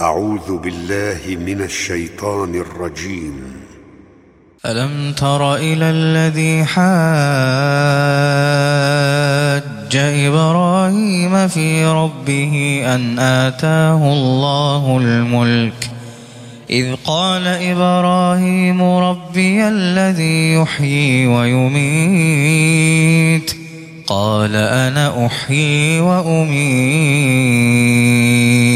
أعوذ بالله من الشيطان الرجيم. ألم تر إلى الذي حاج إبراهيم في ربه أن آتاه الله الملك؟ إذ قال إبراهيم ربي الذي يحيي ويميت. قال أنا أحيي وأميت.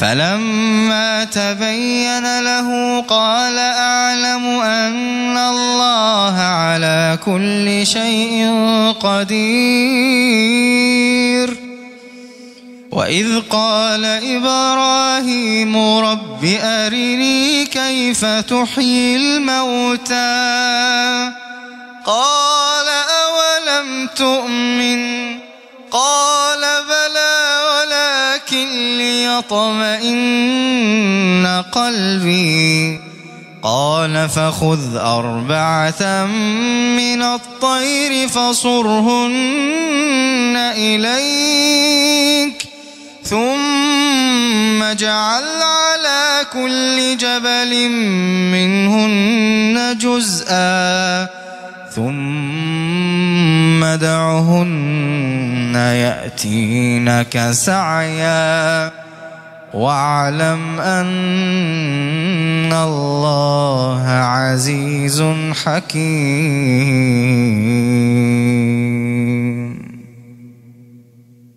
فلما تبين له قال أعلم أن الله على كل شيء قدير. وإذ قال إبراهيم رب أرني كيف تحيي الموتى. قال أولم تؤمن ولكن ليطمئن قلبي. قال فخذ أربعة من الطير فصرهن إليك. ثم اجعل على كل جبل منهن جزءا. ثم دعهن يأتينك سعيا واعلم أن الله عزيز حكيم.